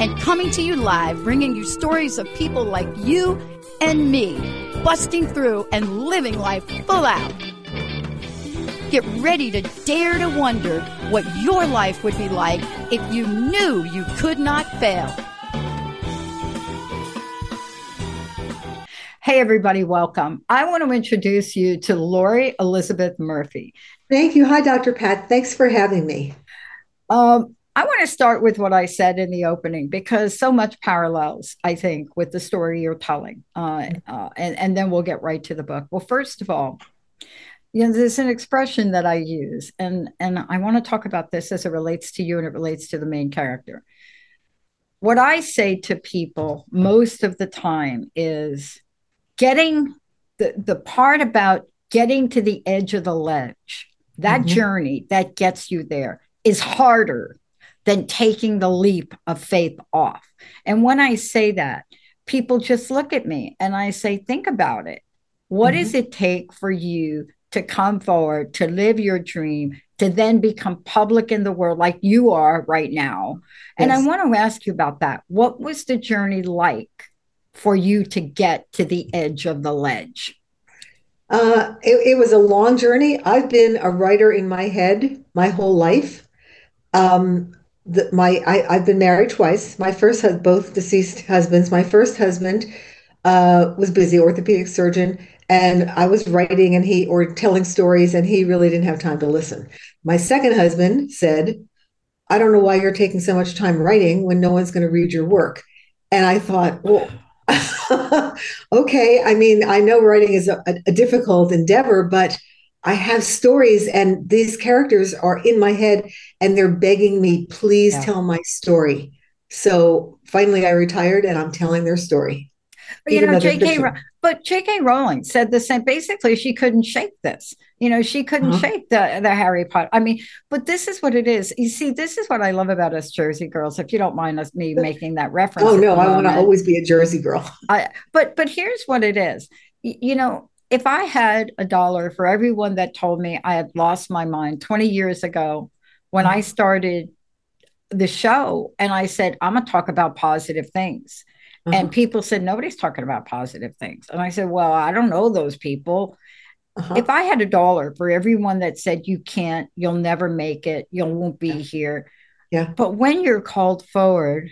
and coming to you live, bringing you stories of people like you and me, busting through and living life full out. Get ready to dare to wonder what your life would be like if you knew you could not fail. Hey, everybody, welcome. I want to introduce you to Laurie Elizabeth Murphy. Thank you. Hi, Dr. Pat. Thanks for having me. Um, I want to start with what I said in the opening because so much parallels, I think, with the story you're telling. Uh, uh, and, and then we'll get right to the book. Well, first of all, you know, there's an expression that I use, and, and I want to talk about this as it relates to you and it relates to the main character. What I say to people most of the time is getting the, the part about getting to the edge of the ledge, that mm-hmm. journey that gets you there is harder than taking the leap of faith off. And when I say that, people just look at me and I say, think about it. What mm-hmm. does it take for you to come forward, to live your dream, to then become public in the world like you are right now? Yes. And I want to ask you about that. What was the journey like for you to get to the edge of the ledge? Uh, it, it, was a long journey. I've been a writer in my head my whole life. Um, the, my I, I've been married twice. My first husband, both deceased husbands. My first husband uh, was busy, orthopedic surgeon, and I was writing and he or telling stories, and he really didn't have time to listen. My second husband said, "I don't know why you're taking so much time writing when no one's going to read your work." And I thought, well okay. I mean, I know writing is a, a, difficult endeavor, but I have stories and these characters are in my head and they're begging me, please yeah. tell my story. So finally I retired and I'm telling their story. you know, J.K. But J.K. Rowling said the same. Basically, she couldn't shake this. You know, she couldn't uh-huh. shake the the Harry Potter. I mean, but this is what it is. You see, this is what I love about us Jersey girls. If you don't mind us me making that reference. Oh no, I want to always be a Jersey girl. I, but but here's what it is. You know, if I had a dollar for everyone that told me I had lost my mind 20 years ago when I started the show, and I said I'm gonna talk about positive things and uh-huh. people said, nobody's talking about positive things. And I said, well, I don't know those people. Uh-huh. If I had a dollar for everyone that said, you can't, you'll never make it, you won't be here. Yeah. But when you're called forward,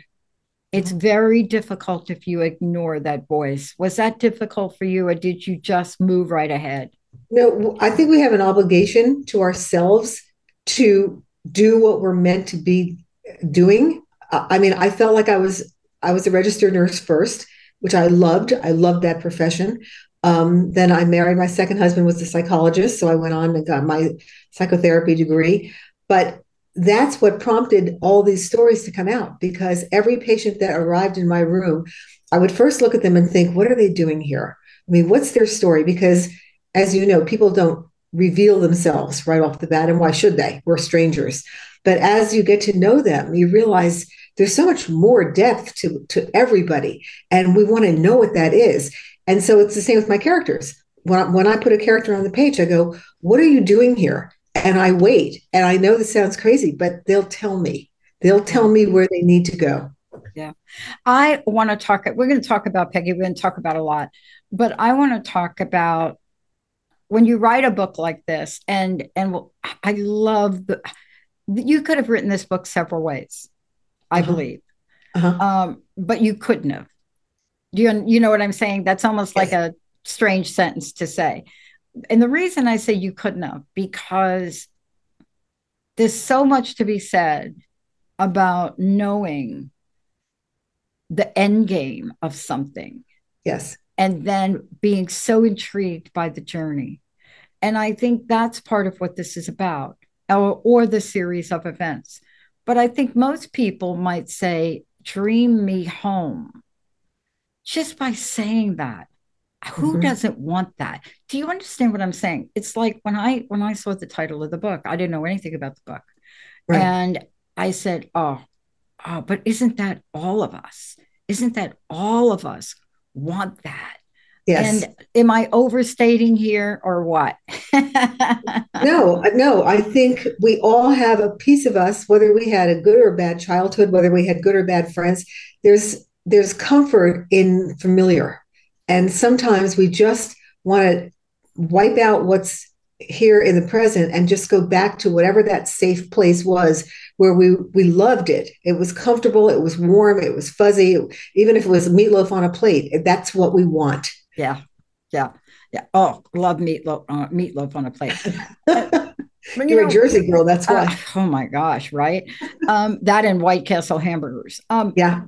it's very difficult if you ignore that voice. Was that difficult for you, or did you just move right ahead? No, I think we have an obligation to ourselves to do what we're meant to be doing. I mean, I felt like I was I was a registered nurse first, which I loved. I loved that profession. Um, then I married. My second husband was a psychologist, so I went on and got my psychotherapy degree. But that's what prompted all these stories to come out because every patient that arrived in my room, I would first look at them and think, what are they doing here? I mean, what's their story? Because as you know, people don't reveal themselves right off the bat, and why should they? We're strangers. But as you get to know them, you realize there's so much more depth to, to everybody. And we want to know what that is. And so it's the same with my characters. When I, when I put a character on the page, I go, What are you doing here? And I wait. And I know this sounds crazy, but they'll tell me. They'll tell me where they need to go. Yeah. I want to talk, we're going to talk about Peggy. We're going to talk about a lot, but I want to talk about when you write a book like this, and and I love the, you could have written this book several ways. I uh-huh. believe. Uh-huh. Um, but you couldn't have. You, you know what I'm saying? That's almost yes. like a strange sentence to say. And the reason I say you couldn't have, because there's so much to be said about knowing the end game of something. Yes. And then being so intrigued by the journey. And I think that's part of what this is about, or, or the series of events. But I think most people might say, dream me home. just by saying that who mm-hmm. doesn't want that do you understand what i'm saying it's like when i when i saw the title of the book i didn't know anything about the book right. and i said oh oh but isn't that all of us isn't that all of us want that Yes. And am I overstating here or what? no, no. I think we all have a piece of us, whether we had a good or bad childhood, whether we had good or bad friends. There's there's comfort in familiar. And sometimes we just want to wipe out what's here in the present and just go back to whatever that safe place was where we we loved it. It was comfortable. It was warm. It was fuzzy. Even if it was meatloaf on a plate that's what we want. Yeah. Yeah. Yeah. Oh love meatloaf uh, meatloaf on a plate. You You're know, a Jersey girl, that's why. Uh, oh my gosh, right? Um, that and White Castle hamburgers. Um, yeah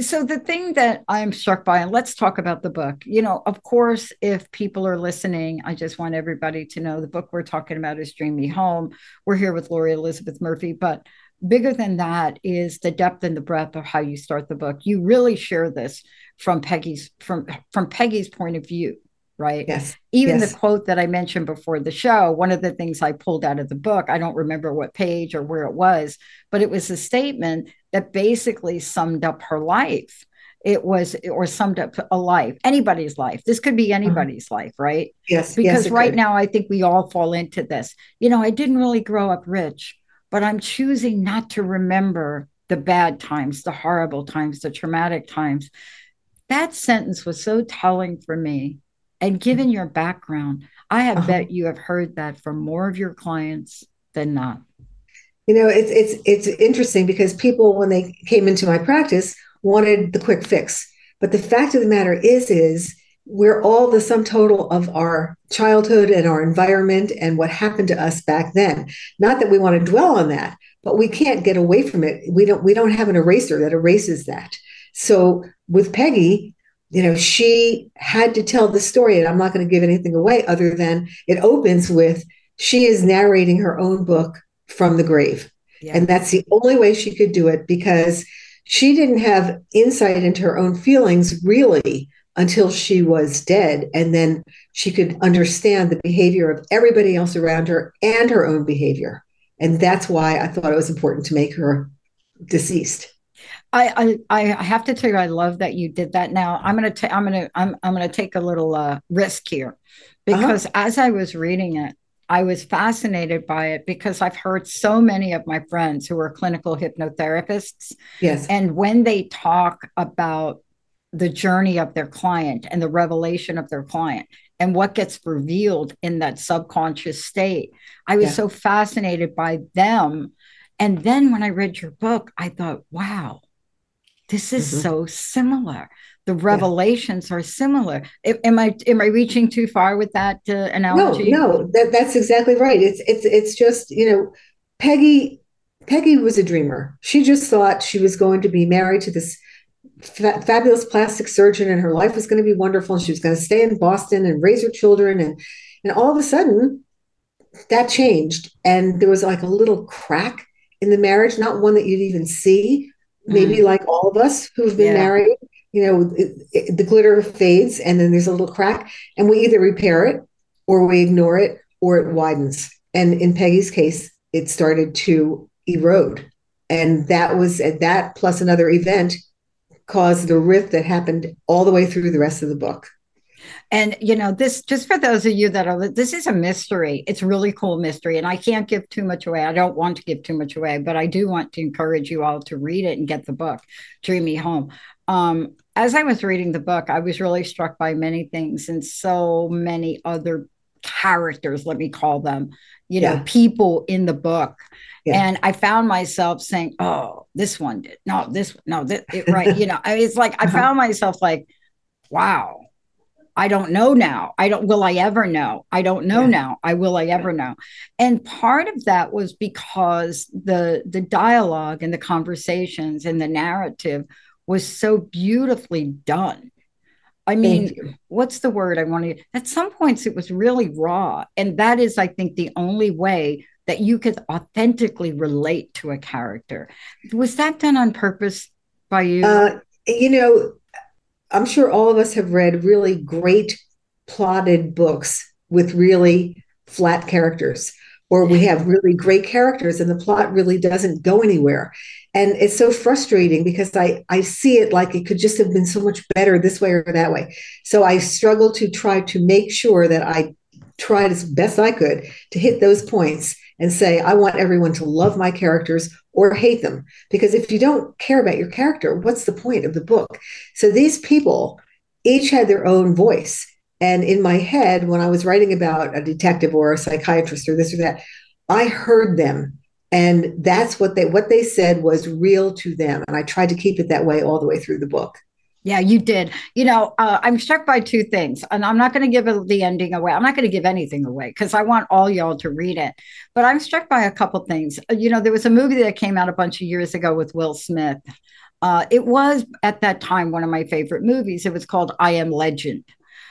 so the thing that i'm struck by and let's talk about the book you know of course if people are listening i just want everybody to know the book we're talking about is dream me home we're here with Laurie Elizabeth Murphy but bigger than that is the depth and the breadth of how you start the book you really share this from peggy's from from peggy's point of view right? Yes. Even yes. the quote that I mentioned before the show, one of the things I pulled out of the book, I don't remember what page or where it was, but it was a statement that basically summed up her life. It was, or summed up a life, anybody's life. This could be uh-huh. anybody's uh-huh. life, right? Yes. Because yes, right could. now, I think we all fall into this. You know, I didn't really grow up rich, but I'm choosing not to remember the bad times, the horrible times, the traumatic times. That sentence was so telling for me and given your background, I have uh-huh. bet you have heard that from more of your clients than not. You know, it's it's it's interesting because people when they came into my practice wanted the quick fix. But the fact of the matter is is we're all the sum total of our childhood and our environment and what happened to us back then. Not that we want to dwell on that, but we can't get away from it. We don't we don't have an eraser that erases that. So with Peggy, you know, she had to tell the story, and I'm not going to give anything away other than it opens with she is narrating her own book from the grave. Yeah. And that's the only way she could do it because she didn't have insight into her own feelings really until she was dead. And then she could understand the behavior of everybody else around her and her own behavior. And that's why I thought it was important to make her deceased. I, I I have to tell you, I love that you did that. Now I'm gonna take I'm gonna I'm I'm gonna take a little uh, risk here, uh-huh. because uh-huh. as I was reading it, I was fascinated by it because I've heard so many of my friends who are clinical hypnotherapists. Yes, and when they talk about the journey of their client and the revelation of their client and what gets revealed in that subconscious state, I was yeah. so fascinated by them. And then when I read your book, I thought, wow this is mm-hmm. so similar. The revelations yeah. are similar. Am I am I reaching too far with that uh, analogy? No, no, that, that's exactly right. It's it's it's just you know, Peggy Peggy was a dreamer. She just thought she was going to be married to this fa- fabulous plastic surgeon, and her life was going to be wonderful. And she was going to stay in Boston and raise her children, and and all of a sudden, that changed, and there was like a little crack in the marriage, not one that you'd even see, maybe mm. like all of us who've been yeah. married you know it, it, the glitter fades and then there's a little crack and we either repair it or we ignore it or it widens and in peggy's case it started to erode and that was that plus another event caused the rift that happened all the way through the rest of the book and you know, this just for those of you that are this is a mystery. It's really cool mystery, and I can't give too much away. I don't want to give too much away, but I do want to encourage you all to read it and get the book, Dream Me Home. Um, as I was reading the book, I was really struck by many things and so many other characters, let me call them, you know, yeah. people in the book. Yeah. And I found myself saying, "Oh, this one did no, this no, this, it, right." you know, it's like I uh-huh. found myself like, "Wow, I don't know now. I don't, will I ever know? I don't know yeah. now. I will I ever know? And part of that was because the, the dialogue and the conversations and the narrative was so beautifully done. I mean, what's the word I want to? At some points, it was really raw. And that is, I think, the only way that you could authentically relate to a character. Was that done on purpose by you? Uh, you know, I'm sure all of us have read really great plotted books with really flat characters or we have really great characters and the plot really doesn't go anywhere and it's so frustrating because i i see it like it could just have been so much better this way or that way. So i struggle to try to make sure that i tried as best i could to hit those points and say i want everyone to love my characters or hate them. Because if you don't care about your character what's the point of the book? So these people each had their own voice. And in my head, when I was writing about a detective or a psychiatrist or this or that, I heard them. And that's what they what they said was real to them. And I tried to keep it that way all the way through the book. Yeah, you did. You know, uh, I'm struck by two things, and I'm not going to give the ending away. I'm not going to give anything away because I want all y'all to read it. But I'm struck by a couple things. Uh, you know, there was a movie that came out a bunch of years ago with Will Smith. Uh, it was at that time one of my favorite movies. It was called I Am Legend.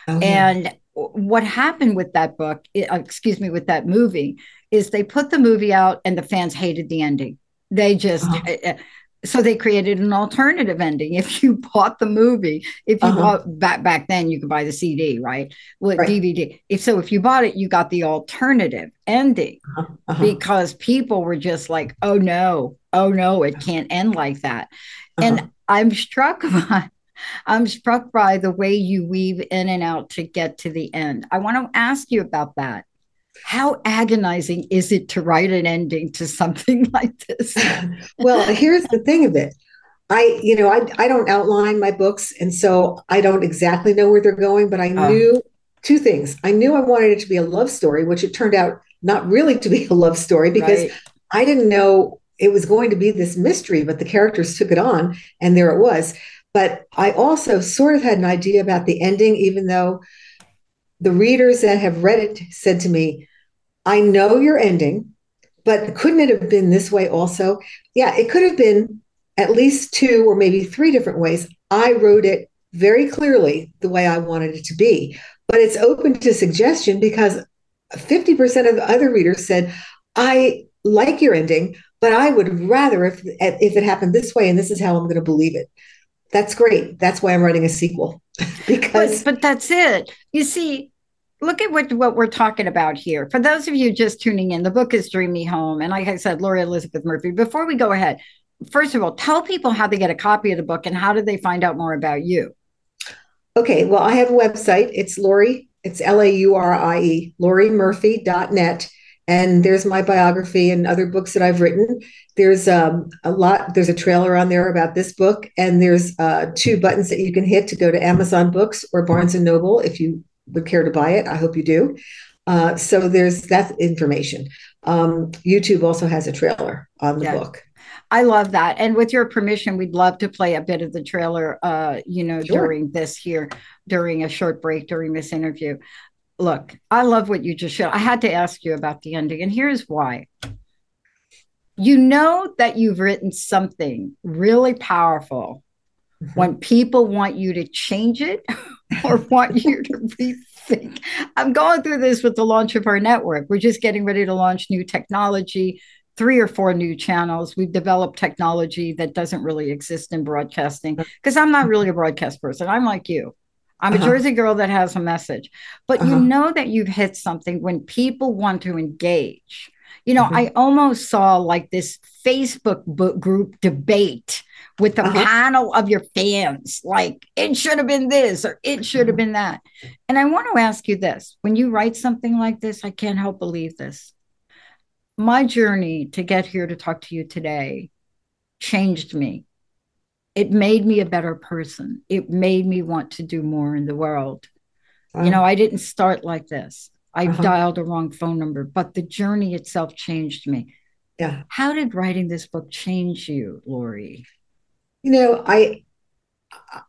Oh, and what happened with that book, uh, excuse me, with that movie, is they put the movie out and the fans hated the ending. They just, uh-huh. so they created an alternative ending. If you bought the movie, if you uh-huh. bought back back then, you could buy the CD, right? With right. DVD. If so, if you bought it, you got the alternative ending uh-huh. uh-huh. because people were just like, "Oh no, oh no, it can't end like that." And uh-huh. I'm struck by I'm struck by the way you weave in and out to get to the end. I want to ask you about that. How agonizing is it to write an ending to something like this? well, here's the thing of it. I, you know, I, I don't outline my books, and so I don't exactly know where they're going, but I oh. knew two things. I knew I wanted it to be a love story, which it turned out not really to be a love story because right. I didn't know it was going to be this mystery, but the characters took it on, and there it was. But I also sort of had an idea about the ending, even though the readers that have read it said to me, I know your ending, but couldn't it have been this way also? Yeah, it could have been at least two or maybe three different ways. I wrote it very clearly the way I wanted it to be, but it's open to suggestion because 50% of the other readers said, I like your ending, but I would rather if if it happened this way and this is how I'm going to believe it that's great. That's why I'm writing a sequel because. But, but that's it. You see, look at what, what we're talking about here. For those of you just tuning in, the book is Dream Me Home. And like I said, Laurie Elizabeth Murphy, before we go ahead, first of all, tell people how they get a copy of the book and how do they find out more about you? Okay. Well, I have a website. It's Laurie, it's L A U R I E, lauriemurphy.net and there's my biography and other books that I've written. There's um, a lot. There's a trailer on there about this book, and there's uh, two buttons that you can hit to go to Amazon Books or Barnes and Noble if you would care to buy it. I hope you do. Uh, so there's that information. Um, YouTube also has a trailer on the yeah. book. I love that. And with your permission, we'd love to play a bit of the trailer, uh, you know, sure. during this here, during a short break during this interview look, I love what you just showed. I had to ask you about the ending, and here's why. You know that you've written something really powerful. When people want you to change it or want you to rethink. I'm going through this with the launch of our network. We're just getting ready to launch new technology, three or four new channels. We've developed technology that doesn't really exist in broadcasting because I'm not really a broadcast person. I'm like you. I'm uh-huh. a Jersey girl that has a message. But uh-huh. you know that you've hit something when people want to engage. You know, mm-hmm. I almost saw like this Facebook book group debate with the uh-huh. panel of your fans, like it should have been this or it should have mm-hmm. been that. And I want to ask you this when you write something like this, I can't help believe this. My journey to get here to talk to you today changed me it made me a better person. It made me want to do more in the world. Uh-huh. You know, I didn't start like this. I uh-huh. dialed a wrong phone number, but the journey itself changed me. Yeah. How did writing this book change you, Laurie? You know, I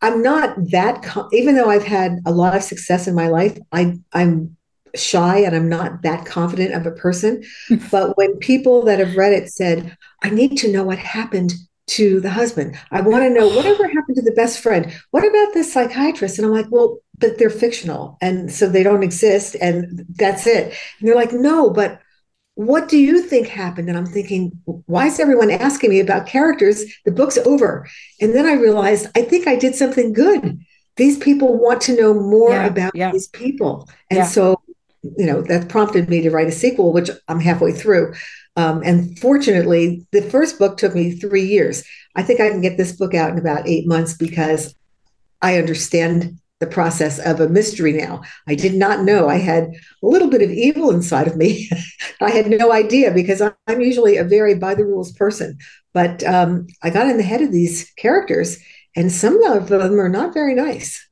I'm not that even though I've had a lot of success in my life, I I'm shy and I'm not that confident of a person. Hmm. but when people that have read it said, I need to know what happened to the husband. I want to know whatever happened to the best friend. What about this psychiatrist? And I'm like, well, but they're fictional. And so they don't exist. And that's it. And they're like, no, but what do you think happened? And I'm thinking, why is everyone asking me about characters? The book's over. And then I realized, I think I did something good. these people want to know more Yeah, about yeah. these people. And Yeah. so, you know, that prompted me to write a sequel, which I'm halfway through. Um, and fortunately, the first book took me three years. I think I can get this book out in about eight months because I understand the process of a mystery now. I did not know I had a little bit of evil inside of me. I had no idea because I'm usually a very by the rules person. But um, I got in the head of these characters, and some of them are not very nice.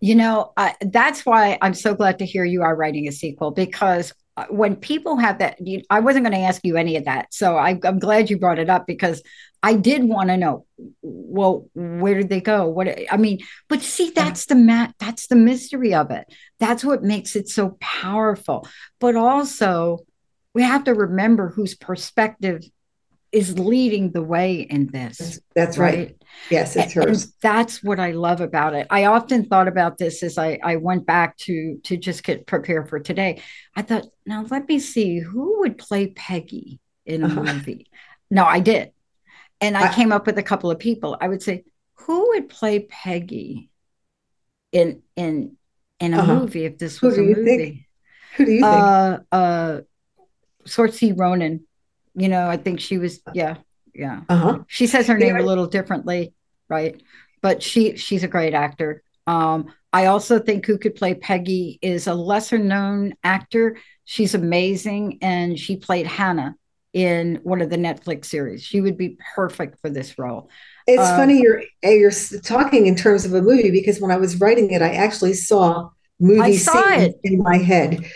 You know, I, that's why I'm so glad to hear you are writing a sequel because uh, when people have that, you, I wasn't going to ask you any of that. So I, I'm glad you brought it up because I did want to know. Well, where did they go? What I mean, but see, that's the mat. That's the mystery of it. That's what makes it so powerful. But also, we have to remember whose perspective is leading the way in this. That's, right. right? Yes, it's And hers. that's what I love about it. I often thought about this as I, I went back to to just get prepared for today. I thought, now let me see who would play Peggy in a Uh-huh. movie. No, I did. And I, I- came up with a couple of people. I would say, who would play Peggy in in in a Uh-huh. movie if this was a movie? think? Who do you think? Uh uh Ronan. You know, I think she was yeah, yeah Uh huh. she says her name know- a little differently, right? But she she's a great actor. Um, I also think who could play Peggy is a lesser known actor. She's amazing, and she played Hannah in one of the Netflix series. She would be perfect for this role. It's Um, funny you're you're talking in terms of a movie because when I was writing it, I actually saw movie scenes in my head.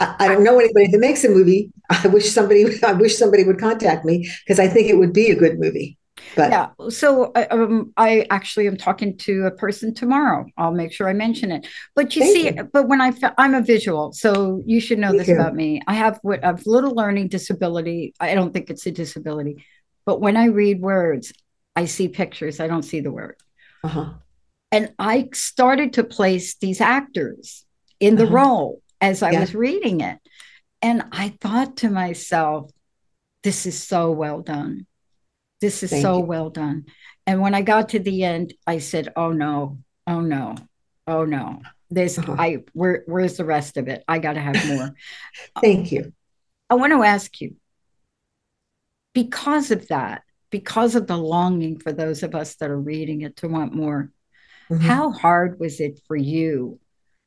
I, I don't know anybody that makes a movie. I wish somebody I wish somebody would contact me because I think it would be a good movie. But Yeah. So uh, um, I actually am talking to a person tomorrow. I'll make sure I mention it. But you Thank see, you. but when I I'm a visual, so you should know Me this too. about me. I have what a little learning disability. I don't think it's a disability, but when I read words, I see pictures. I don't see the word. uh-huh. And I started to place these actors in the Uh-huh. role as I Yeah. was reading it, and I thought to myself, "This is so well done." This is Thank so you. well done. And when I got to the end, I said, "Oh no, oh no, oh no." There's Uh-huh. I where where's the rest of it? I got to have more. Thank you. I want to ask you, because of that, because of the longing for those of us that are reading it to want more, Mhm. how hard was it for you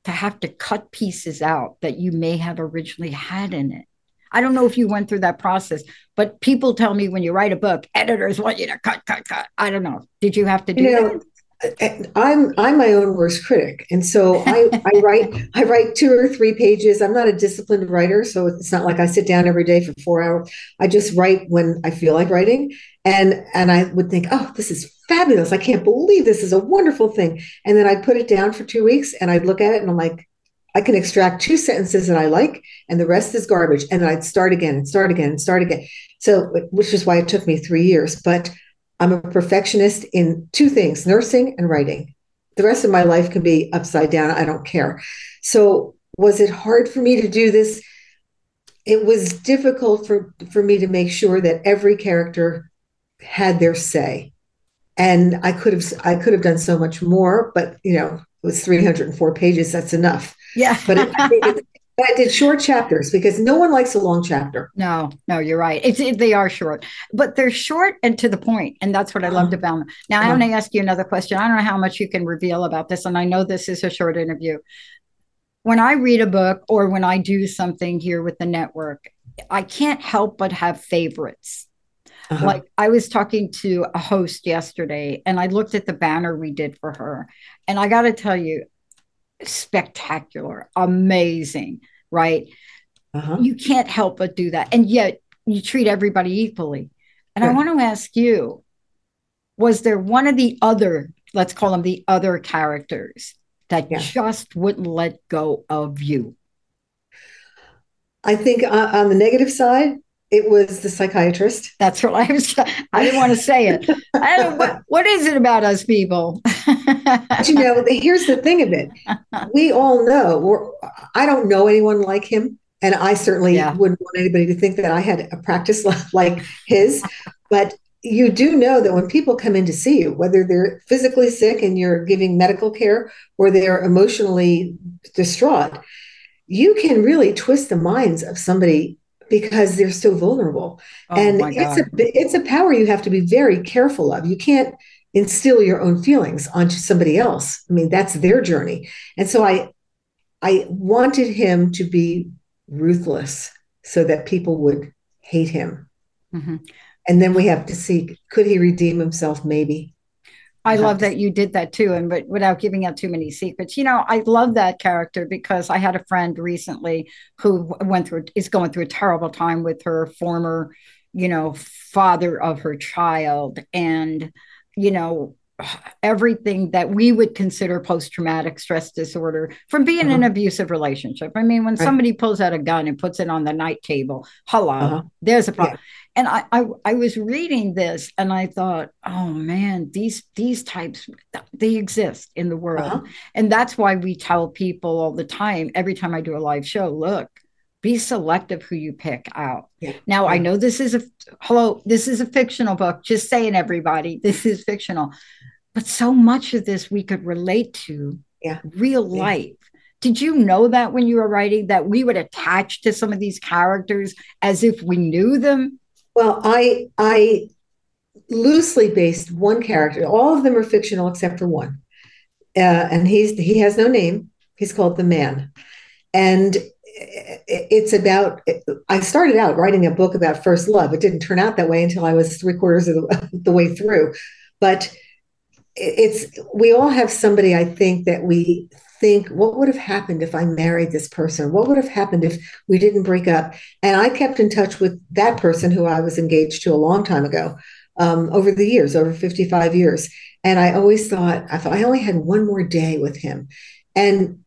to have to cut pieces out that you may have originally had in it? I don't know if you went through that process, but people tell me when you write a book, editors want you to cut, cut, cut. I don't know. Did you have to do You know, that? I'm I'm my own worst critic, and so I, I write I write two or three pages. I'm not a disciplined writer, so it's not like I sit down every day for four hours. I just write when I feel like writing, and and I would think, oh, this is fabulous! I can't believe this is a wonderful thing. And then I'd put it down for two weeks, and I'd look at it, and I'm like, I can extract two sentences that I like, and the rest is garbage. And I'd start again and start again and start again. So, which is why it took me three years, but. I'm a perfectionist in two things nursing and writing. The rest of my life can be upside down. I don't care. So, was it hard for me to do this? It was difficult for, for me to make sure that every character had their say. And I could have I could have done so much more, but you know, it was 304 pages, that's enough. Yeah. But it, I, think I did short chapters because no one likes a long chapter. No, no, you're right. It's it, they are short, but they're short and to the point, and that's what I loved about them. Now, I Uh-huh. want to ask you another question. I don't know how much you can reveal about this, and I know this is a short interview. When I read a book or when I do something here with the network, I can't help but have favorites. Uh-huh. Like I was talking to a host yesterday, and I looked at the banner we did for her, and I got to tell you, spectacular, amazing, right? uh-huh. you can't help but do that and yet you treat everybody equally and i want to ask you was there one of the other let's call them the other characters that Yeah. just wouldn't let go of you I think uh, on the negative side, it was the psychiatrist. that's what i was i didn't want to say it I don't, what, what is it about us people But you know, here's the thing of it. We all know, I don't know anyone like him. And I certainly Yeah. wouldn't want anybody to think that I had a practice like his. But you do know that when people come in to see you, whether they're physically sick and you're giving medical care or they're emotionally distraught, you can really twist the minds of somebody because they're so vulnerable. Oh, and it's a it's a power you have to be very careful of. You can't instill your own feelings onto somebody else. I mean, that's their journey. And so I I wanted him to be ruthless so that people would hate him. Mm-hmm. And then we have to see could he redeem himself maybe. I love that you did that too, and but without giving out too many secrets. You know, I love that character because I had a friend recently who went through is going through a terrible time with her former, you know, father of her child, and you know, everything that we would consider post-traumatic stress disorder from being uh-huh. in an abusive relationship. I mean, when right. somebody pulls out a gun and puts it on the night table, hello, uh-huh. there's a problem. Yeah and I, I, I was reading this and I thought, oh man, these these types they exist in the world, uh-huh. and that's why we tell people all the time. Every time I do a live show, look, be selective who you pick out. Yeah. Now yeah. I know this is a hello, this is a fictional book. Just saying, everybody, this is fictional, but so much of this we could relate to yeah. real life. Did you know that when you were writing that we would attach to some of these characters as if we knew them? Well, I I loosely based one character. All of them are fictional except for one, uh, and he's he has no name. He's called the Man, and it's about. I started out writing a book about first love. It didn't turn out that way until I was three quarters of the, the way through, but it's we all have somebody I think that we think, what would have happened if I married this person? What would have happened if we didn't break up? And I kept in touch with that person who I was engaged to a long time ago, um, over the years, over 55 years. And I always thought, I thought I only had one more day with him. And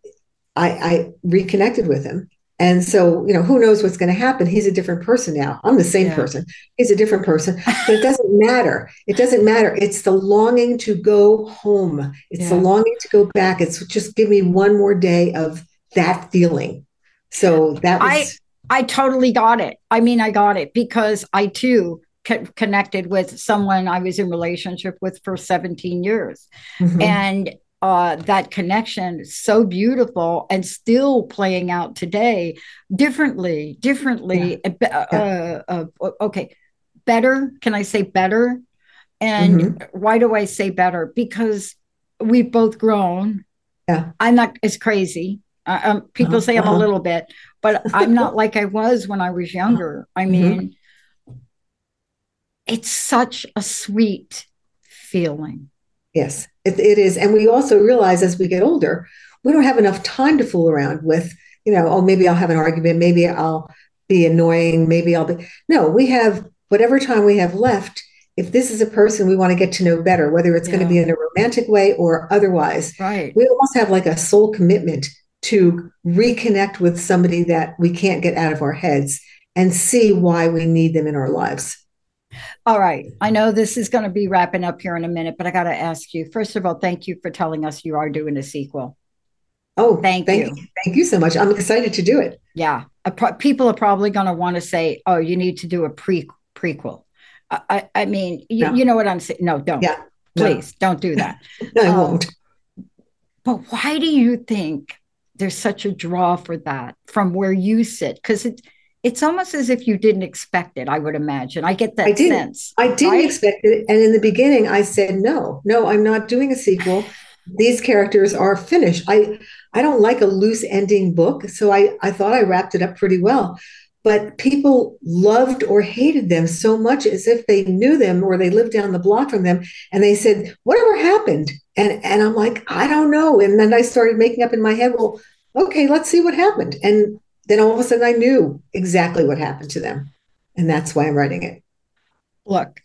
I, I reconnected with him and so, you know, who knows what's going to happen? He's a different person now. I'm the same yeah. person. He's a different person, but it doesn't matter. It doesn't matter. It's the longing to go home. It's yeah. the longing to go back. It's just give me one more day of that feeling. So that was. I, I totally got it. I mean, I got it because I too connected with someone I was in relationship with for 17 years. Mm-hmm. And uh, that connection so beautiful and still playing out today differently differently yeah. Uh, yeah. Uh, uh, okay better can i say better and mm-hmm. why do i say better because we've both grown yeah i'm not as crazy uh, um, people uh-huh. say i'm a uh-huh. little bit but i'm not like i was when i was younger i mm-hmm. mean mm-hmm. it's such a sweet feeling Yes, it, it is. And we also realize as we get older, we don't have enough time to fool around with, you know, oh, maybe I'll have an argument, maybe I'll be annoying, maybe I'll be. No, we have whatever time we have left. If this is a person we want to get to know better, whether it's yeah. going to be in a romantic way or otherwise, right. we almost have like a soul commitment to reconnect with somebody that we can't get out of our heads and see why we need them in our lives. All right. I know this is going to be wrapping up here in a minute, but I got to ask you first of all, thank you for telling us you are doing a sequel. Oh, thank, thank you. you. Thank you so much. I'm excited to do it. Yeah. Pro- people are probably going to want to say, oh, you need to do a pre prequel. I, I, I mean, you, no. you, know what I'm saying? No, don't. Yeah. Please no. don't do that. no, I um, won't. But why do you think there's such a draw for that from where you sit? Because it, it's almost as if you didn't expect it, I would imagine. I get that I didn't, sense. I didn't right? expect it. And in the beginning, I said, no, no, I'm not doing a sequel. These characters are finished. I, I don't like a loose ending book. So I, I thought I wrapped it up pretty well. But people loved or hated them so much as if they knew them or they lived down the block from them. And they said, whatever happened? And, and I'm like, I don't know. And then I started making up in my head, well, okay, let's see what happened. And then all of a sudden I knew exactly what happened to them. And that's why I'm writing it. Look,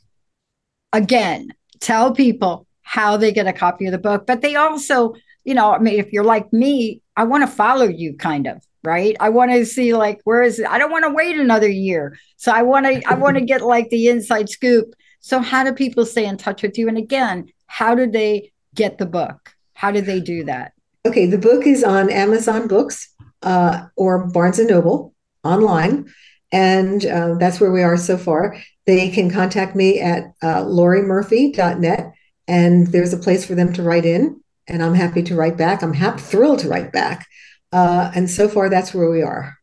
again, tell people how they get a copy of the book, but they also, you know, I mean, if you're like me, I want to follow you kind of, right? I want to see like where is it? I don't want to wait another year. So I want to I want to get like the inside scoop. So how do people stay in touch with you? And again, how do they get the book? How do they do that? Okay, the book is on Amazon Books uh, or Barnes and Noble online. And uh, that's where we are so far. They can contact me at uh, and there's a place for them to write in. And I'm happy to write back. I'm happy, thrilled to write back. Uh, and so far, that's where we are.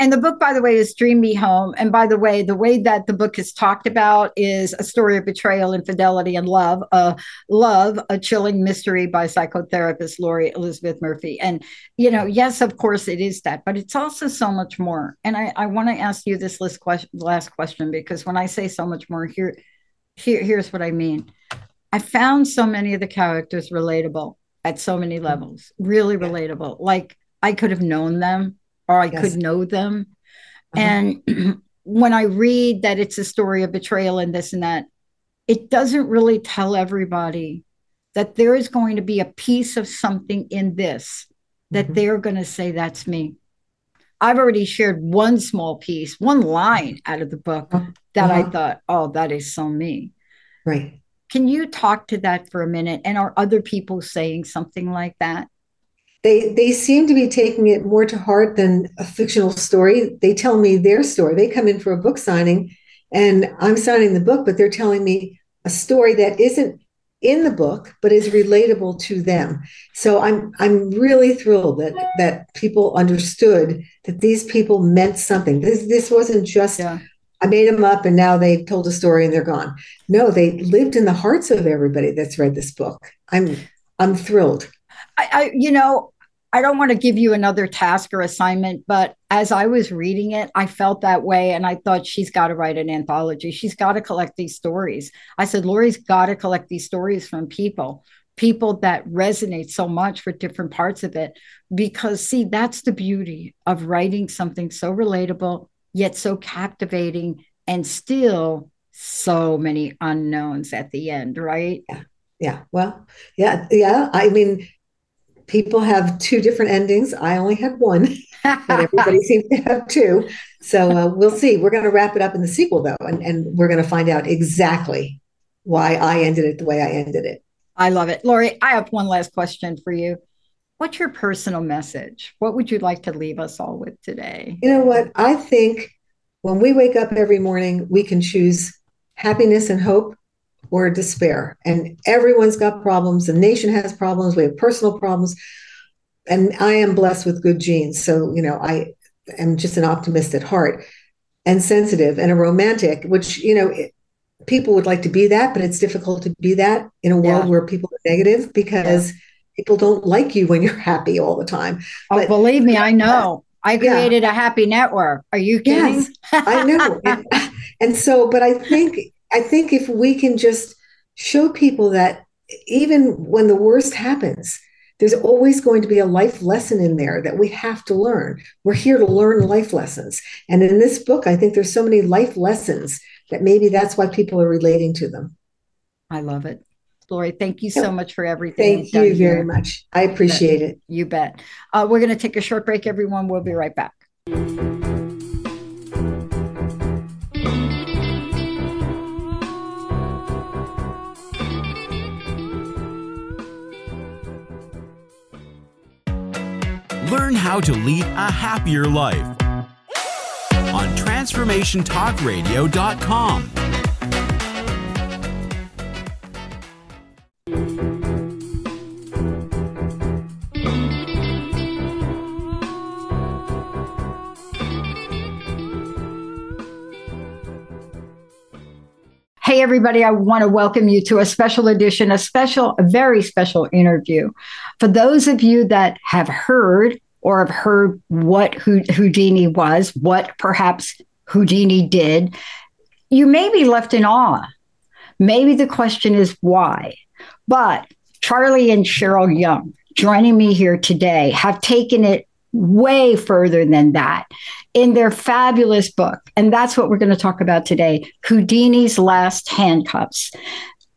And the book, by the way, is Dream Me Home. And by the way, the way that the book is talked about is a story of betrayal, infidelity, and love. Uh, love, a chilling mystery by psychotherapist Laurie Elizabeth Murphy. And, you know, yes, of course it is that, but it's also so much more. And I, I want to ask you this last question, last question, because when I say so much more, here, here, here's what I mean. I found so many of the characters relatable at so many levels, really relatable. Like I could have known them or I yes. could know them. Uh-huh. And when I read that it's a story of betrayal and this and that, it doesn't really tell everybody that there is going to be a piece of something in this that mm-hmm. they're going to say, That's me. I've already shared one small piece, one line out of the book uh-huh. that uh-huh. I thought, Oh, that is so me. Right. Can you talk to that for a minute? And are other people saying something like that? They they seem to be taking it more to heart than a fictional story. They tell me their story. They come in for a book signing, and I'm signing the book, but they're telling me a story that isn't in the book but is relatable to them. So I'm I'm really thrilled that that people understood that these people meant something. This this wasn't just yeah. I made them up and now they've told a story and they're gone. No, they lived in the hearts of everybody that's read this book. I'm I'm thrilled. I, I you know I don't want to give you another task or assignment, but as I was reading it, I felt that way. And I thought she's got to write an anthology. She's got to collect these stories. I said, Laurie's got to collect these stories from people, people that resonate so much with different parts of it. Because, see, that's the beauty of writing something so relatable, yet so captivating, and still so many unknowns at the end, right? Yeah. Yeah. Well, yeah. Yeah. I mean, people have two different endings. I only had one, but everybody seems to have two. So uh, we'll see. We're going to wrap it up in the sequel, though, and, and we're going to find out exactly why I ended it the way I ended it. I love it. Laurie, I have one last question for you. What's your personal message? What would you like to leave us all with today? You know what? I think when we wake up every morning, we can choose happiness and hope or despair. And everyone's got problems. The nation has problems. We have personal problems. And I am blessed with good genes. So, you know, I am just an optimist at heart and sensitive and a romantic, which, you know, it, people would like to be that, but it's difficult to be that in a world yeah. where people are negative because yeah. people don't like you when you're happy all the time. Oh, but, believe me, I know. I created yeah. a happy network. Are you kidding? Yes, I know. and, and so, but I think I think if we can just show people that even when the worst happens, there's always going to be a life lesson in there that we have to learn. We're here to learn life lessons. And in this book, I think there's so many life lessons that maybe that's why people are relating to them. I love it. Laurie, thank you so much for everything. Thank you very here. much. I appreciate it. You bet. Uh, we're going to take a short break, everyone. We'll be right back. How to lead a happier life on TransformationTalkRadio.com. Hey, everybody, I want to welcome you to a special edition, a special, a very special interview. For those of you that have heard or have heard what Houdini was, what perhaps Houdini did, you may be left in awe. Maybe the question is why. But Charlie and Cheryl Young, joining me here today, have taken it way further than that in their fabulous book. And that's what we're going to talk about today Houdini's Last Handcuffs.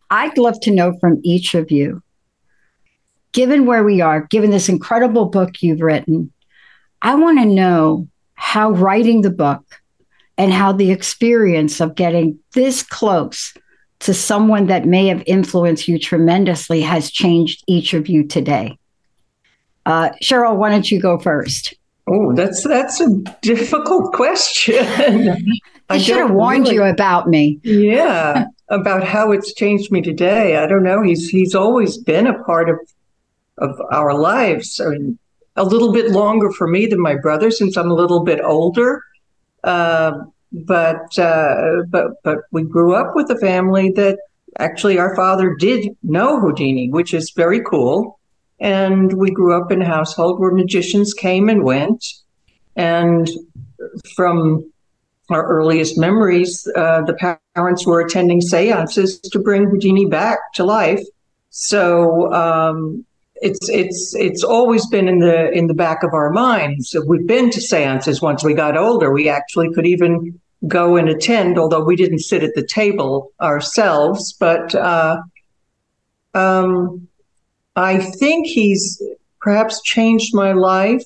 I'd love to know from each of you given where we are, given this incredible book you've written, I want to know how writing the book and how the experience of getting this close to someone that may have influenced you tremendously has changed each of you today. Uh, Cheryl, why don't you go first? Oh, that's that's a difficult question. I should have warned really, you about me. yeah, about how it's changed me today. I don't know. He's he's always been a part of of our lives. I mean, a little bit longer for me than my brother, since I'm a little bit older. Uh, but uh, but but we grew up with a family that actually our father did know Houdini, which is very cool. And we grew up in a household where magicians came and went. And from our earliest memories, uh, the parents were attending seances to bring Houdini back to life. So um, it's it's it's always been in the in the back of our minds. We've been to seances once we got older. We actually could even go and attend, although we didn't sit at the table ourselves. But uh, um, I think he's perhaps changed my life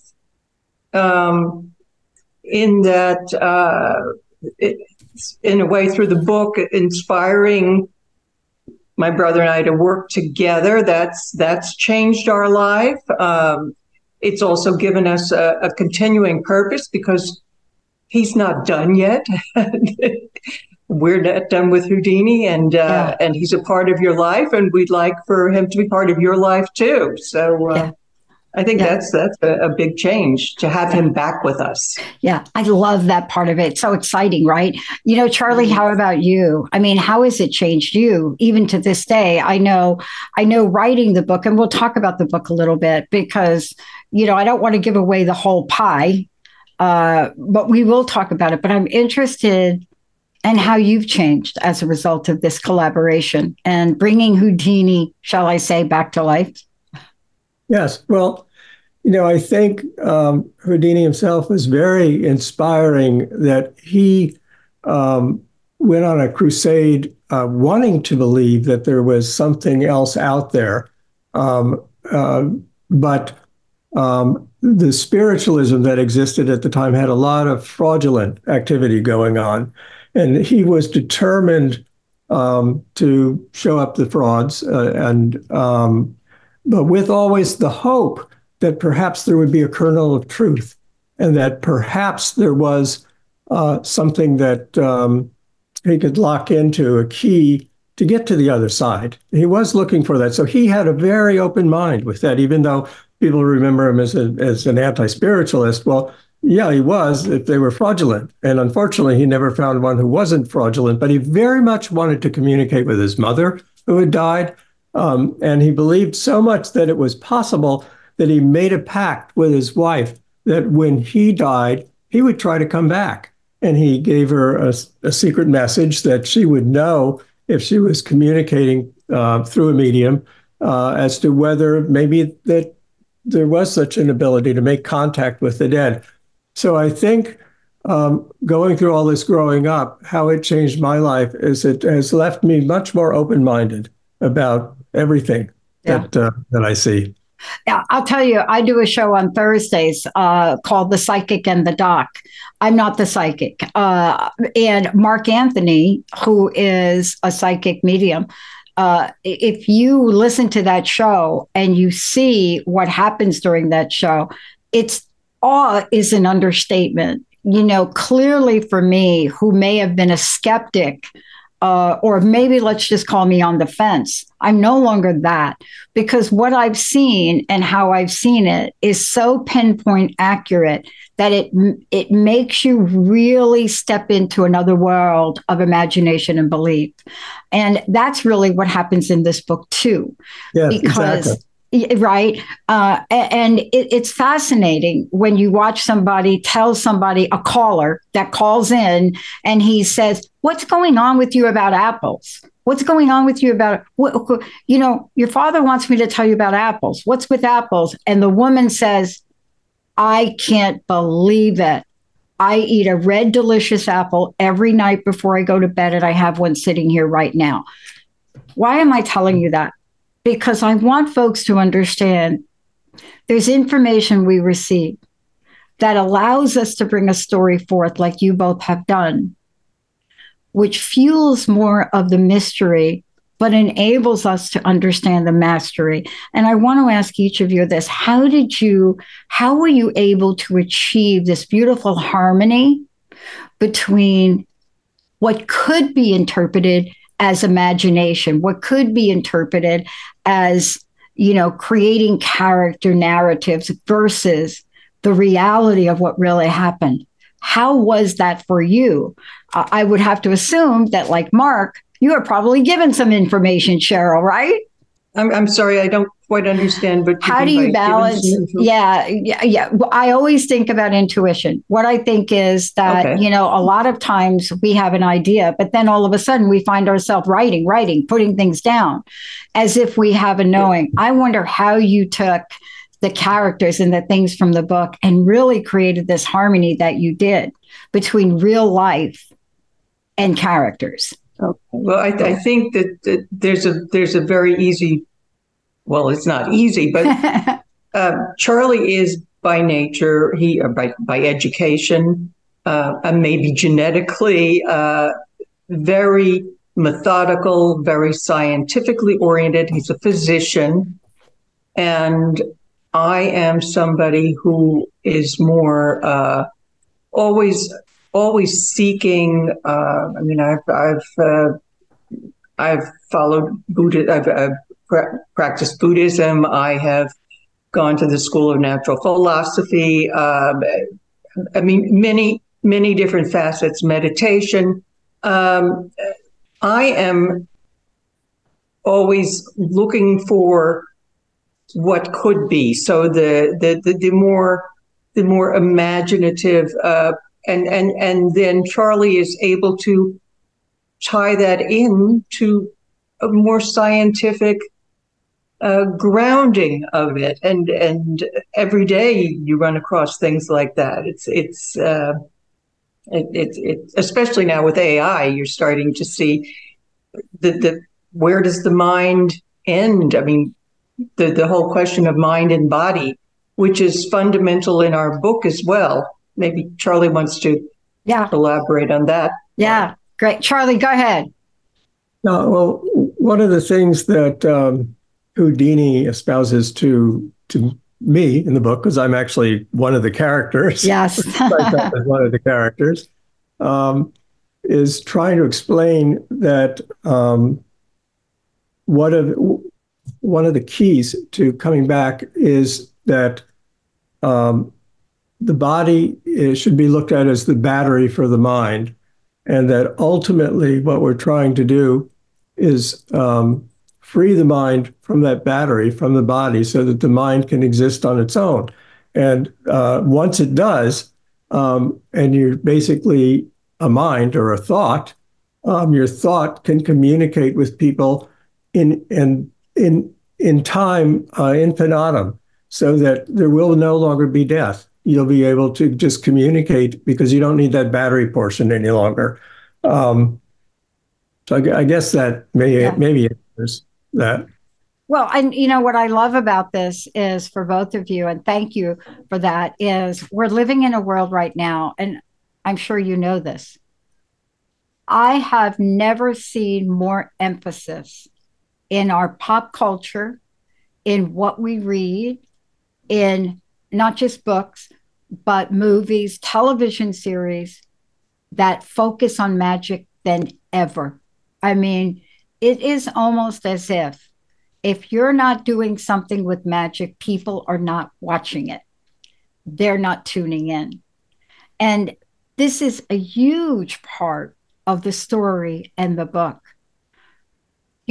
um, in that, uh, it, in a way, through the book, inspiring my brother and I to work together. That's that's changed our life. Um, it's also given us a, a, continuing purpose because he's not done yet. we're not done with Houdini, and uh, yeah. and he's a part of your life, and we'd like for him to be part of your life too. So. Uh, yeah. I think yeah. that's that's a, a, big change to have him back with us. Yeah, I love that part of it. So exciting, right? You know, Charlie, mm-hmm. how about you? I mean, how has it changed you even to this day? I know I know writing the book and we'll talk about the book a little bit because you know, I don't want to give away the whole pie. Uh, but we will talk about it. But I'm interested and how you've changed as a result of this collaboration and bringing Houdini, shall I say, back to life? Yes. Well, you know, I think um, Houdini himself was very inspiring that he um, went on a crusade uh, wanting to believe that there was something else out there. Um, uh, but um, the spiritualism that existed at the time had a lot of fraudulent activity going on and he was determined um, to show up the frauds, uh, and um, but with always the hope that perhaps there would be a kernel of truth, and that perhaps there was uh, something that um, he could lock into a key to get to the other side. He was looking for that, so he had a very open mind with that, even though people remember him as, a, as an anti-spiritualist. Well, yeah, he was if they were fraudulent. And unfortunately, he never found one who wasn't fraudulent, but he very much wanted to communicate with his mother who had died. Um, and he believed so much that it was possible that he made a pact with his wife that when he died, he would try to come back. And he gave her a, a secret message that she would know if she was communicating uh, through a medium uh, as to whether maybe that there was such an ability to make contact with the dead. So I think um, going through all this growing up, how it changed my life is it has left me much more open minded about everything yeah. that uh, that I see. Yeah, I'll tell you, I do a show on Thursdays uh, called The Psychic and the Doc. I'm not the psychic. Uh, and Mark Anthony, who is a psychic medium, uh, if you listen to that show and you see what happens during that show, it's awe is an understatement. You know, clearly for me, who may have been a skeptic, uh, or maybe let's just call me on the fence. I'm no longer that because what I've seen and how I've seen it is so pinpoint accurate that it it makes you really step into another world of imagination and belief, and that's really what happens in this book too. Yeah, because exactly right? Uh, and it, it's fascinating when you watch somebody tell somebody a caller that calls in and he says what's going on with you about apples? What's going on with you about what, you know your father wants me to tell you about apples. What's with apples? And the woman says i can't believe it. I eat a red delicious apple every night before i go to bed and i have one sitting here right now. Why am i telling you that because I want folks to understand there's information we receive that allows us to bring a story forth, like you both have done, which fuels more of the mystery but enables us to understand the mastery. And I want to ask each of you this how did you, how were you able to achieve this beautiful harmony between what could be interpreted as imagination, what could be interpreted as, you know, creating character narratives versus the reality of what really happened? How was that for you? I would have to assume that, like Mark, you are probably given some information, Cheryl, right? I'm, I'm sorry, I don't quite understand. But how do you balance? Yeah, yeah, yeah. I always think about intuition. What I think is that okay. you know a lot of times we have an idea, but then all of a sudden we find ourselves writing, writing, putting things down, as if we have a knowing. I wonder how you took the characters and the things from the book and really created this harmony that you did between real life and characters. Okay. Well, I, I think that, that, there's a there's a very easy, well, it's not easy, but uh, Charlie is by nature he uh, by by education uh, and maybe genetically uh, very methodical, very scientifically oriented. He's a physician, and I am somebody who is more uh, always always seeking. Uh, I mean, I've I've uh, I've followed Buddha. I've, I've pra- practiced Buddhism. I have gone to the School of Natural Philosophy. Um, I mean, many many different facets. Meditation. Um, I am always looking for what could be. So the the the, the more the more imaginative uh, and and and then Charlie is able to tie that in to a more scientific uh, grounding of it. And and every day you run across things like that. It's it's uh, it, it, it especially now with AI you're starting to see the the where does the mind end? I mean the, the whole question of mind and body, which is fundamental in our book as well. Maybe Charlie wants to yeah. elaborate on that. Yeah, great. Charlie, go ahead. No, well, one of the things that um, Houdini espouses to to me in the book, because I'm actually one of the characters. Yes, one of the characters, um, is trying to explain that um, what of one of the keys to coming back is that um, the body should be looked at as the battery for the mind, and that ultimately what we're trying to do is um, free the mind from that battery, from the body, so that the mind can exist on its own. And uh, once it does, um, and you're basically a mind or a thought, um, your thought can communicate with people in in in in time uh, infinitum, so that there will no longer be death. You'll be able to just communicate because you don't need that battery portion any longer. Um, so I, I, guess that may yeah. maybe answers that. Well, and you know what I love about this is for both of you, and thank you for that. Is we're living in a world right now, and I'm sure you know this. I have never seen more emphasis in our pop culture, in what we read, in not just books, but movies, television series that focus on magic than ever. I mean, it is almost as if if you're not doing something with magic, people are not watching it. They're not tuning in. And this is a huge part of the story and the book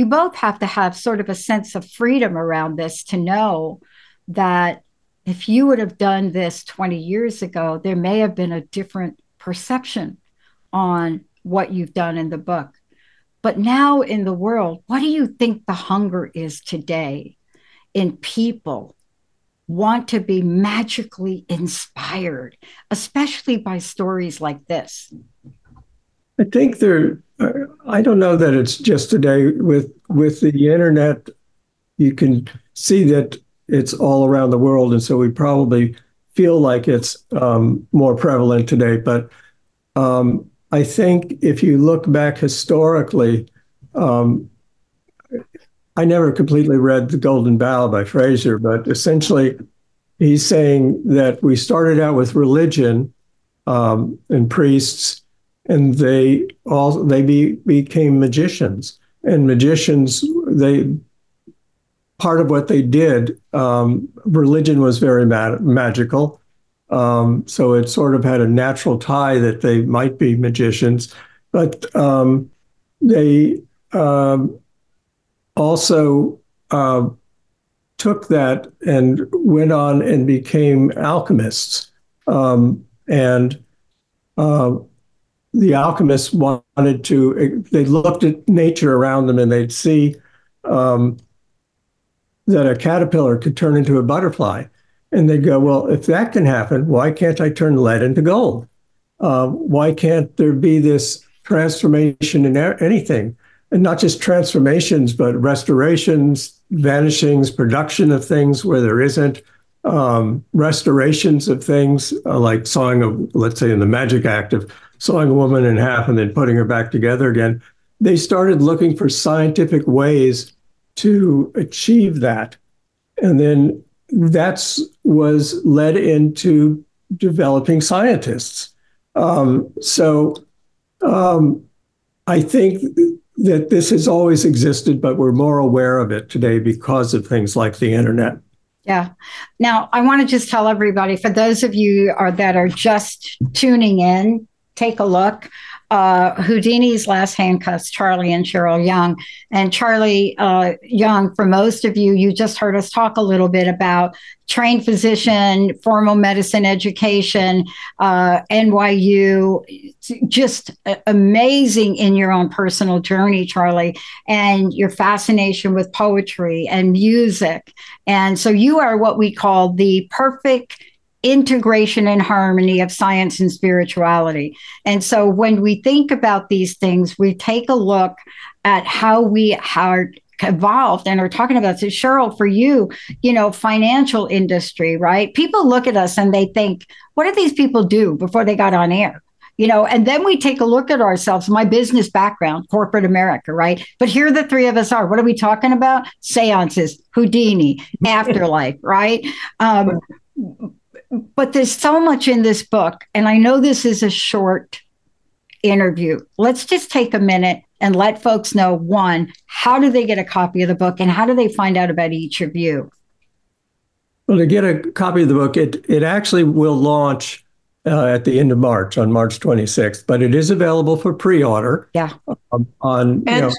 you both have to have sort of a sense of freedom around this to know that if you would have done this 20 years ago, there may have been a different perception on what you've done in the book. But now in the world, what do you think the hunger is today in people want to be magically inspired, especially by stories like this? I think there I don't know that it's just today with with the internet. You can see that it's all around the world, and so we probably feel like it's um, more prevalent today. But um, I think if you look back historically, um, I never completely read The Golden Bough by Frazer, but essentially he's saying that we started out with religion um, and priests, and they all they be, became magicians. And magicians, they part of what they did, um, religion was very ma- magical. Um, so it sort of had a natural tie that they might be magicians, but um, they um, also uh, took that and went on and became alchemists. Um, and uh, the alchemists wanted to, they looked at nature around them and they'd see um, that a caterpillar could turn into a butterfly. And they'd go, well, if that can happen, why can't I turn lead into gold? Uh, why can't there be this transformation in anything? And not just transformations, but restorations, vanishings, production of things where there isn't, um, restorations of things, uh, like sawing a, let's say in the magic act of sawing a woman in half and then putting her back together again. They started looking for scientific ways to achieve that. And then that's was led into developing scientists. Um, so um, I think that this has always existed, but we're more aware of it today because of things like the internet. Yeah. Now, I want to just tell everybody for those of you are, that are just tuning in, take a look uh, Houdini's Last Handcuffs, Charlie and Cheryl Young. And Charlie uh, Young, for most of you, you just heard us talk a little bit about trained physician, formal medicine education, uh, NYU, just amazing in your own personal journey, Charlie, and your fascination with poetry and music. And so you are what we call the perfect integration and harmony of science and spirituality. And so when we think about these things, we take a look at how we are evolved and are talking about so cheryl for you you know financial industry right? People look at us and they think what did these people do before they got on air? You know and then we take a look at ourselves my business background corporate america right? But here the three of us are. What are we talking about? Seances houdini afterlife right? Um, but there's so much in this book, and I know this is a short interview. Let's just take a minute and let folks know one, how do they get a copy of the book, and how do they find out about each of you? Well, to get a copy of the book, it it actually will launch uh, at the end of March on March 26th, but it is available for pre-order. Yeah. Um, on you know,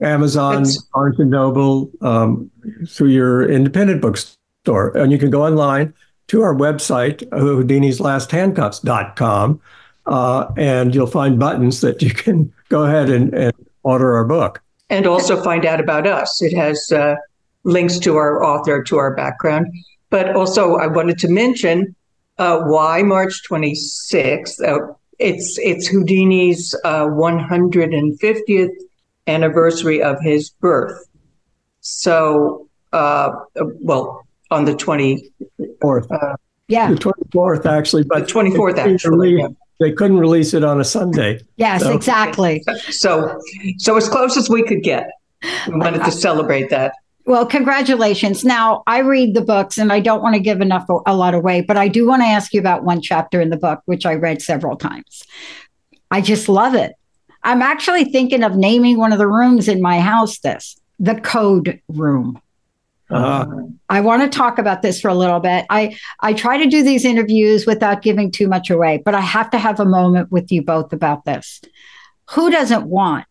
Amazon, Barnes and Noble, um, through your independent bookstore, and you can go online to our website, houdinislasthandcuffs.com, uh, and you'll find buttons that you can go ahead and, and, order our book. And also find out about us. It has uh, links to our author, to our background. But also, I wanted to mention uh, why March 26th. Uh, it's it's Houdini's 150th uh, anniversary of his birth. So, uh, well, on the 24th. Uh, yeah. The 24th, actually. But the 24th, actually. yeah. They couldn't release it on a Sunday. Yes, so. exactly. So, so as close as we could get. We wanted to celebrate that. Well, congratulations. Now, I read the books and I don't want to give enough a lot away, but I do want to ask you about one chapter in the book, which I read several times. I just love it. I'm actually thinking of naming one of the rooms in my house this the code room. Uh, I want to talk about this for a little bit. I I try to do these interviews without giving too much away, but I have to have a moment with you both about this. Who doesn't want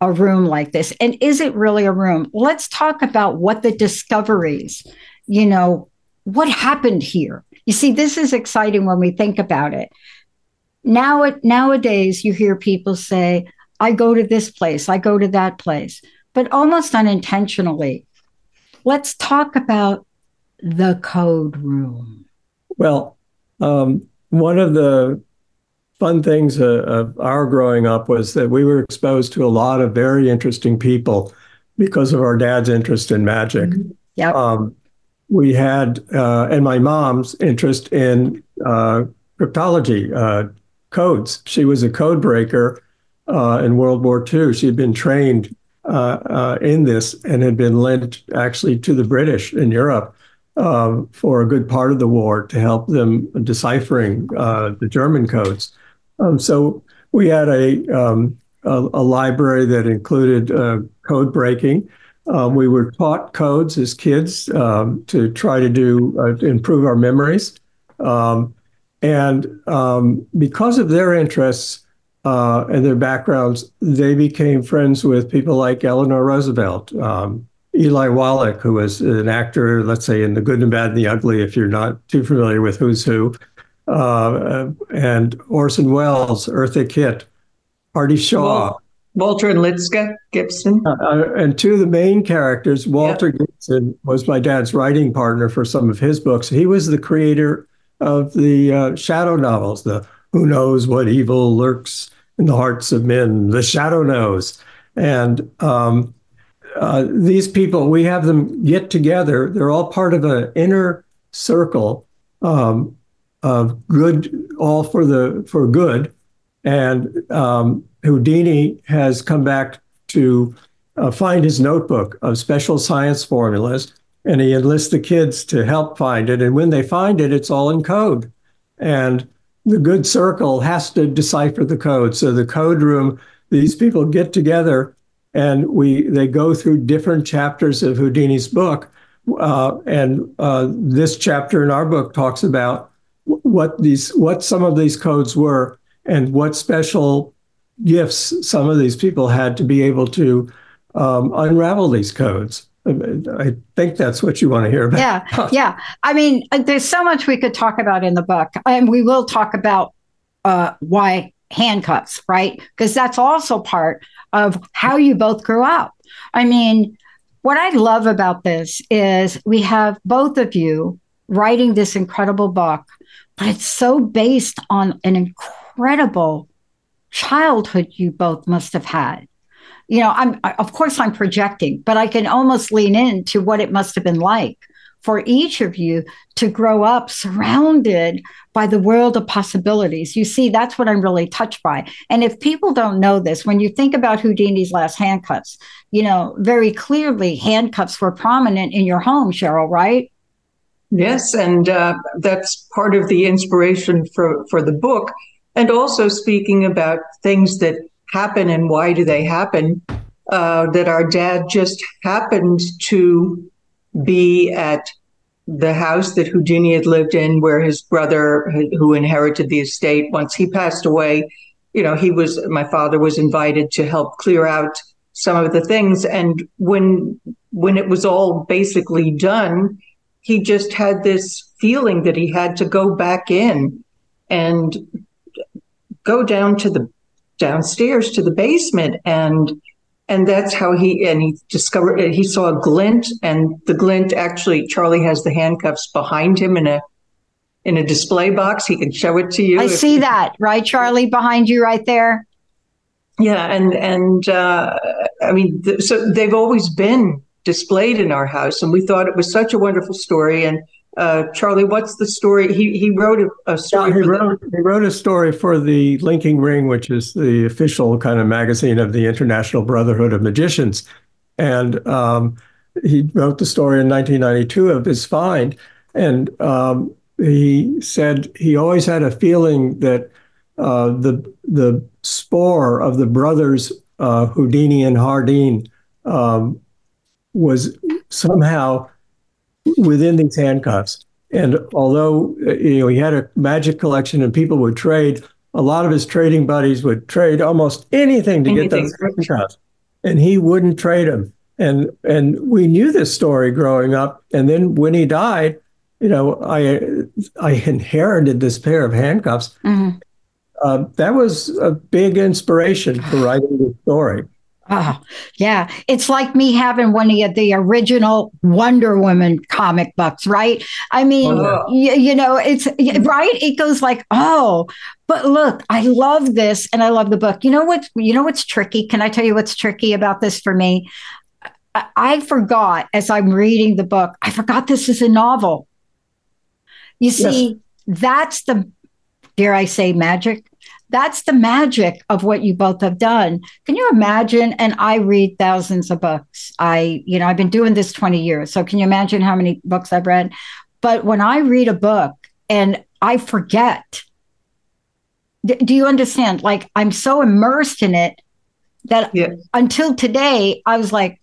a room like this? And is it really a room? Let's talk about what the discoveries, you know, what happened here. You see, this is exciting when we think about it. Now, nowadays, you hear people say, I go to this place, I go to that place, but almost unintentionally, let's talk about the code room. Well, um, one of the fun things uh, of our growing up was that we were exposed to a lot of very interesting people because of our dad's interest in magic. Mm-hmm. Yeah. Um, we had, uh, and my mom's interest in uh, cryptology uh, codes. She was a code breaker uh, in World War II. She had been trained in this and had been lent actually to the British in Europe um, for a good part of the war to help them deciphering uh, the German codes. Um, so we had a, um, a, a, library that included uh, code breaking. Um, we were taught codes as kids um, to try to do uh, to improve our memories. Um, and because of their interests, uh, and their backgrounds, they became friends with people like Eleanor Roosevelt, um, Eli Wallach, who was an actor, let's say, in The Good and Bad and the Ugly, if you're not too familiar with who's who, uh, and Orson Welles, Eartha Kitt, Artie Shaw. Walter and Lizette Gibson. Uh, uh, and two of the main characters, Walter yep. Gibson was my dad's writing partner for some of his books. He was the creator of the uh, shadow novels, the Who Knows What Evil Lurks in the hearts of men. The shadow knows. And um, uh, these people, we have them get together. They're all part of an inner circle um, of good, all for the for good. And um, Houdini has come back to uh, find his notebook of special science formulas, and he enlists the kids to help find it. And when they find it, it's all in code. And the good circle has to decipher the code. So the code room, these people get together and we they go through different chapters of Houdini's book. Uh, and uh, this chapter in our book talks about what these what some of these codes were and what special gifts some of these people had to be able to um, unravel these codes. I think that's what you want to hear about. Yeah, yeah. I mean, uh, there's so much we could talk about in the book, and we will talk about uh, why handcuffs, right? Because that's also part of how you both grew up. I mean, what I love about this is we have both of you writing this incredible book, but it's so based on an incredible childhood you both must have had you know, I'm of course I'm projecting, but I can almost lean into what it must have been like for each of you to grow up surrounded by the world of possibilities. You see, that's what I'm really touched by. And if people don't know this, when you think about Houdini's last handcuffs, you know, very clearly handcuffs were prominent in your home, Cheryl, right? Yes, and uh, that's part of the inspiration for for the book, and also speaking about things that happen and why do they happen, uh, that our dad just happened to be at the house that Houdini had lived in, where his brother, who inherited the estate, once he passed away, you know, he was, my father was invited to help clear out some of the things. And when, when it was all basically done, he just had this feeling that he had to go back in and go down to the downstairs to the basement and and that's how he and he discovered he saw a glint and the glint actually charlie has the handcuffs behind him in a in a display box. He can show it to you i see that. Right charlie behind you right there? Yeah and and uh, i mean th- so they've always been displayed in our house and we thought it was such a wonderful story and uh, Charlie, what's the story? He he wrote a, a story. Yeah, he, wrote, the- he wrote a story for the Linking Ring, which is the official kind of magazine of the International Brotherhood of Magicians, and um, he wrote the story in 1992 of his find, and um, he said he always had a feeling that uh, the the spore of the brothers uh, Houdini and Hardeen um, was somehow within these handcuffs. And although you know he had a magic collection and people would trade, a lot of his trading buddies would trade almost anything to anything. get those handcuffs, and he wouldn't trade them. And and we knew this story growing up. And then when he died, you know, I I inherited this pair of handcuffs. Mm-hmm. Uh, that was a big inspiration for writing the story. Oh, yeah. It's like me having one of the original Wonder Woman comic books, right? I mean, oh. you, you know, it's mm-hmm. right. It goes like, oh, but look, I love this and I love the book. You know what? You know what's tricky? Can I tell you what's tricky about this for me? I, I forgot as I'm reading the book, I forgot this is a novel. You see, yes. that's the, dare I say, magic that's the magic of what you both have done. Can you imagine? And I read thousands of books. I, you know, I've been doing this 20 years. So can you imagine how many books I've read? But when I read a book and I forget, do you understand? Like I'm so immersed in it that yeah. until today, I was like,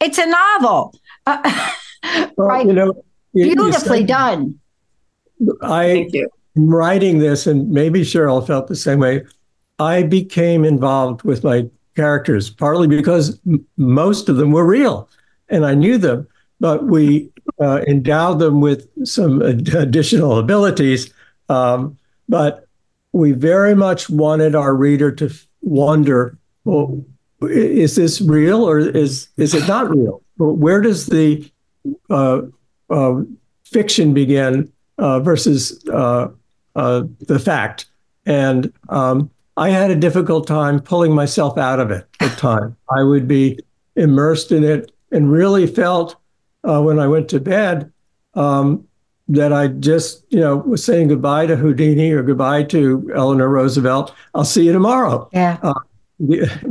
it's a novel. Uh, well, right? You know, beautifully you done. I am writing this, and maybe Cheryl felt the same way. I became involved with my characters partly because m- most of them were real, and I knew them. But we uh, endowed them with some ad- additional abilities. Um, but we very much wanted our reader to f- wonder, well, is this real or is is it not real? Where does the uh, uh, fiction begin uh, versus uh, uh, the fact? And um, I had a difficult time pulling myself out of it at time. I would be immersed in it and really felt uh, when I went to bed um, that I just, you know, was saying goodbye to Houdini or goodbye to Eleanor Roosevelt. I'll see you tomorrow. Yeah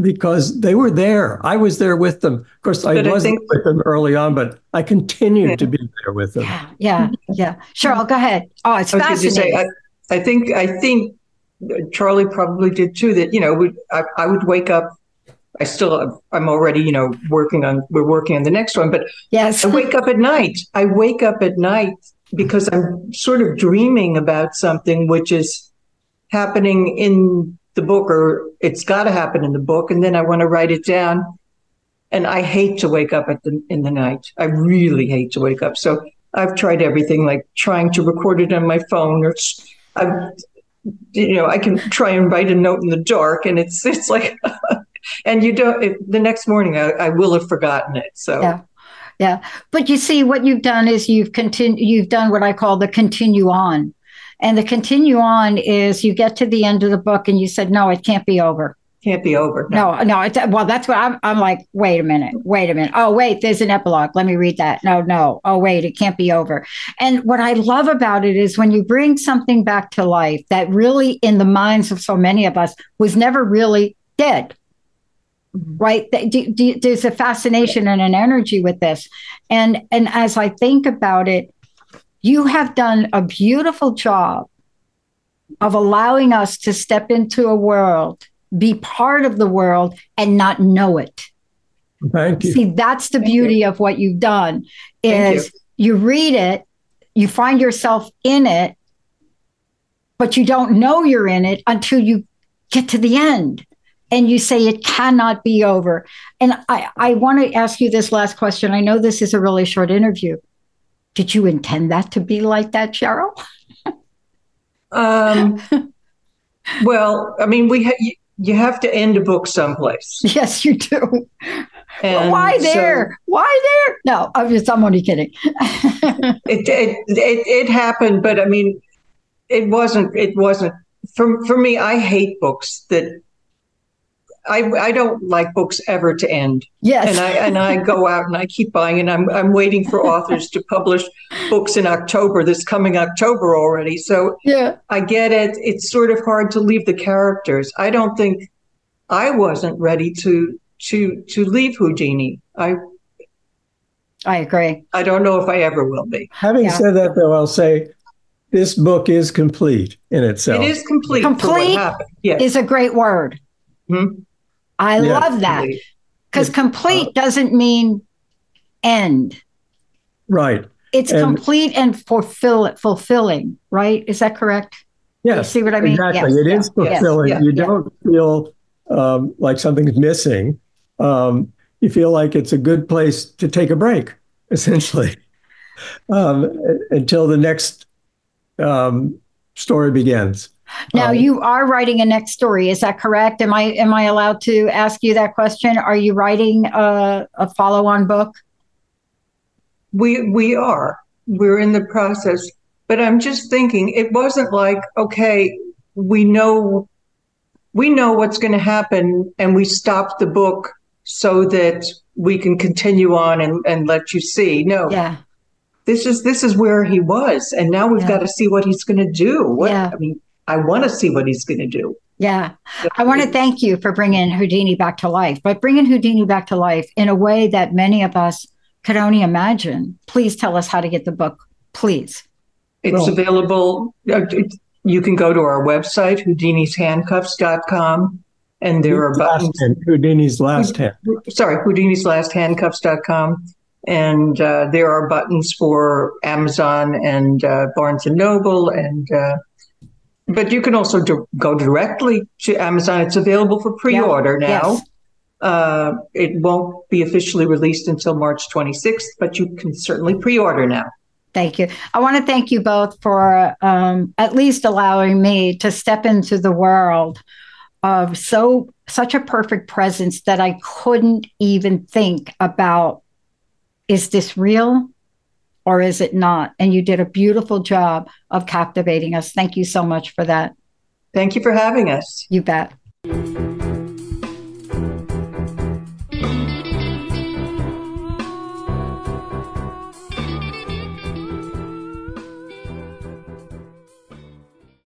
because they were there. I was there with them. Of course, I but wasn't I think, with them early on, but I continued yeah. to be there with them. Yeah, yeah, yeah. Cheryl, go ahead. Oh, it's fascinating. Say, I, I, think I think Charlie probably did too. That you know, we, I, I would wake up. I still, I'm already, you know, working on. We're working on the next one, but yes, I wake up at night. I wake up at night because I'm sort of dreaming about something which is happening in the book or it's got to happen in the book and then i want to write it down and i hate to wake up at the in the night i really hate to wake up so i've tried everything like trying to record it on my phone or i've you know i can try and write a note in the dark and it's it's like and you don't it, the next morning I, I will have forgotten it so. Yeah. Yeah. But you see what you've done is you've continued you've done what i call the continue on. And the continue on is you get to the end of the book and you said, no, it can't be over. Can't be over. No, no. no it's, well, that's what I'm, I'm like, wait a minute, wait a minute. Oh, wait, there's an epilogue. Let me read that. No, no. Oh, wait, it can't be over. And what I love about it is when you bring something back to life that really, in the minds of so many of us, was never really dead mm-hmm. right there's a fascination and an energy with this and and as i think about it you have done a beautiful job of allowing us to step into a world, be part of the world, and not know it. Thank you. See, that's the Thank beauty you. of what you've done is you. you read it, you find yourself in it, but you don't know you're in it until you get to the end and you say it cannot be over. And I, I want to ask you this last question. I know this is a really short interview, did you intend that to be like that, Cheryl? um, well, I mean, we ha- you, have to end a book someplace. Yes, you do. Why there? So, why there? No, I'm just I'm only kidding. it, it it it happened, but I mean, it wasn't. It wasn't for for me. I hate books that I, I don't like books ever to end. Yes. And I and I go out and I keep buying and I'm I'm waiting for authors to publish books in October, this coming October already. So yeah. I get it. It's sort of hard to leave the characters. I don't think I wasn't ready to to to leave Houdini. I I agree. I don't know if I ever will be. Having yeah. said that though, I'll say this book is complete in itself. It is complete. Complete yes. is a great word. Hmm? I yeah, love that because complete uh, doesn't mean end. Right. It's and, complete and fulfill fulfilling, right? Is that correct? Yes. You see what I mean? Exactly. Yes, it is fulfilling. Yes, you don't feel um, like something's missing. Um, you feel like it's a good place to take a break, essentially, um, until the next um, story begins. Now um, you are writing a next story, is that correct? Am I am I allowed to ask you that question? Are you writing a, a follow-on book? We we are. We're in the process, but I'm just thinking it wasn't like okay, we know we know what's going to happen, and we stop the book so that we can continue on and, and let you see. No, yeah, this is this is where he was, and now we've yeah. got to see what he's going to do. What yeah. I mean I want to see what he's going to do. Yeah. I want to thank you for bringing Houdini back to life, but bringing Houdini back to life in a way that many of us could only imagine. Please tell us how to get the book, please. It's well, available. Uh, you can go to our website, houdinishandcuffs.com, and there are buttons. Hand, Houdini's last hand. Sorry, Houdini's last handcuffs.com. And uh, there are buttons for Amazon and uh, Barnes and Noble and uh, but you can also do, go directly to Amazon. It's available for pre-order yeah. now. Yes. Uh, it won't be officially released until March 26th, but you can certainly pre-order now. Thank you. I want to thank you both for um, at least allowing me to step into the world of so such a perfect presence that I couldn't even think about. Is this real? Or is it not? And you did a beautiful job of captivating us. Thank you so much for that. Thank you for having us. You bet.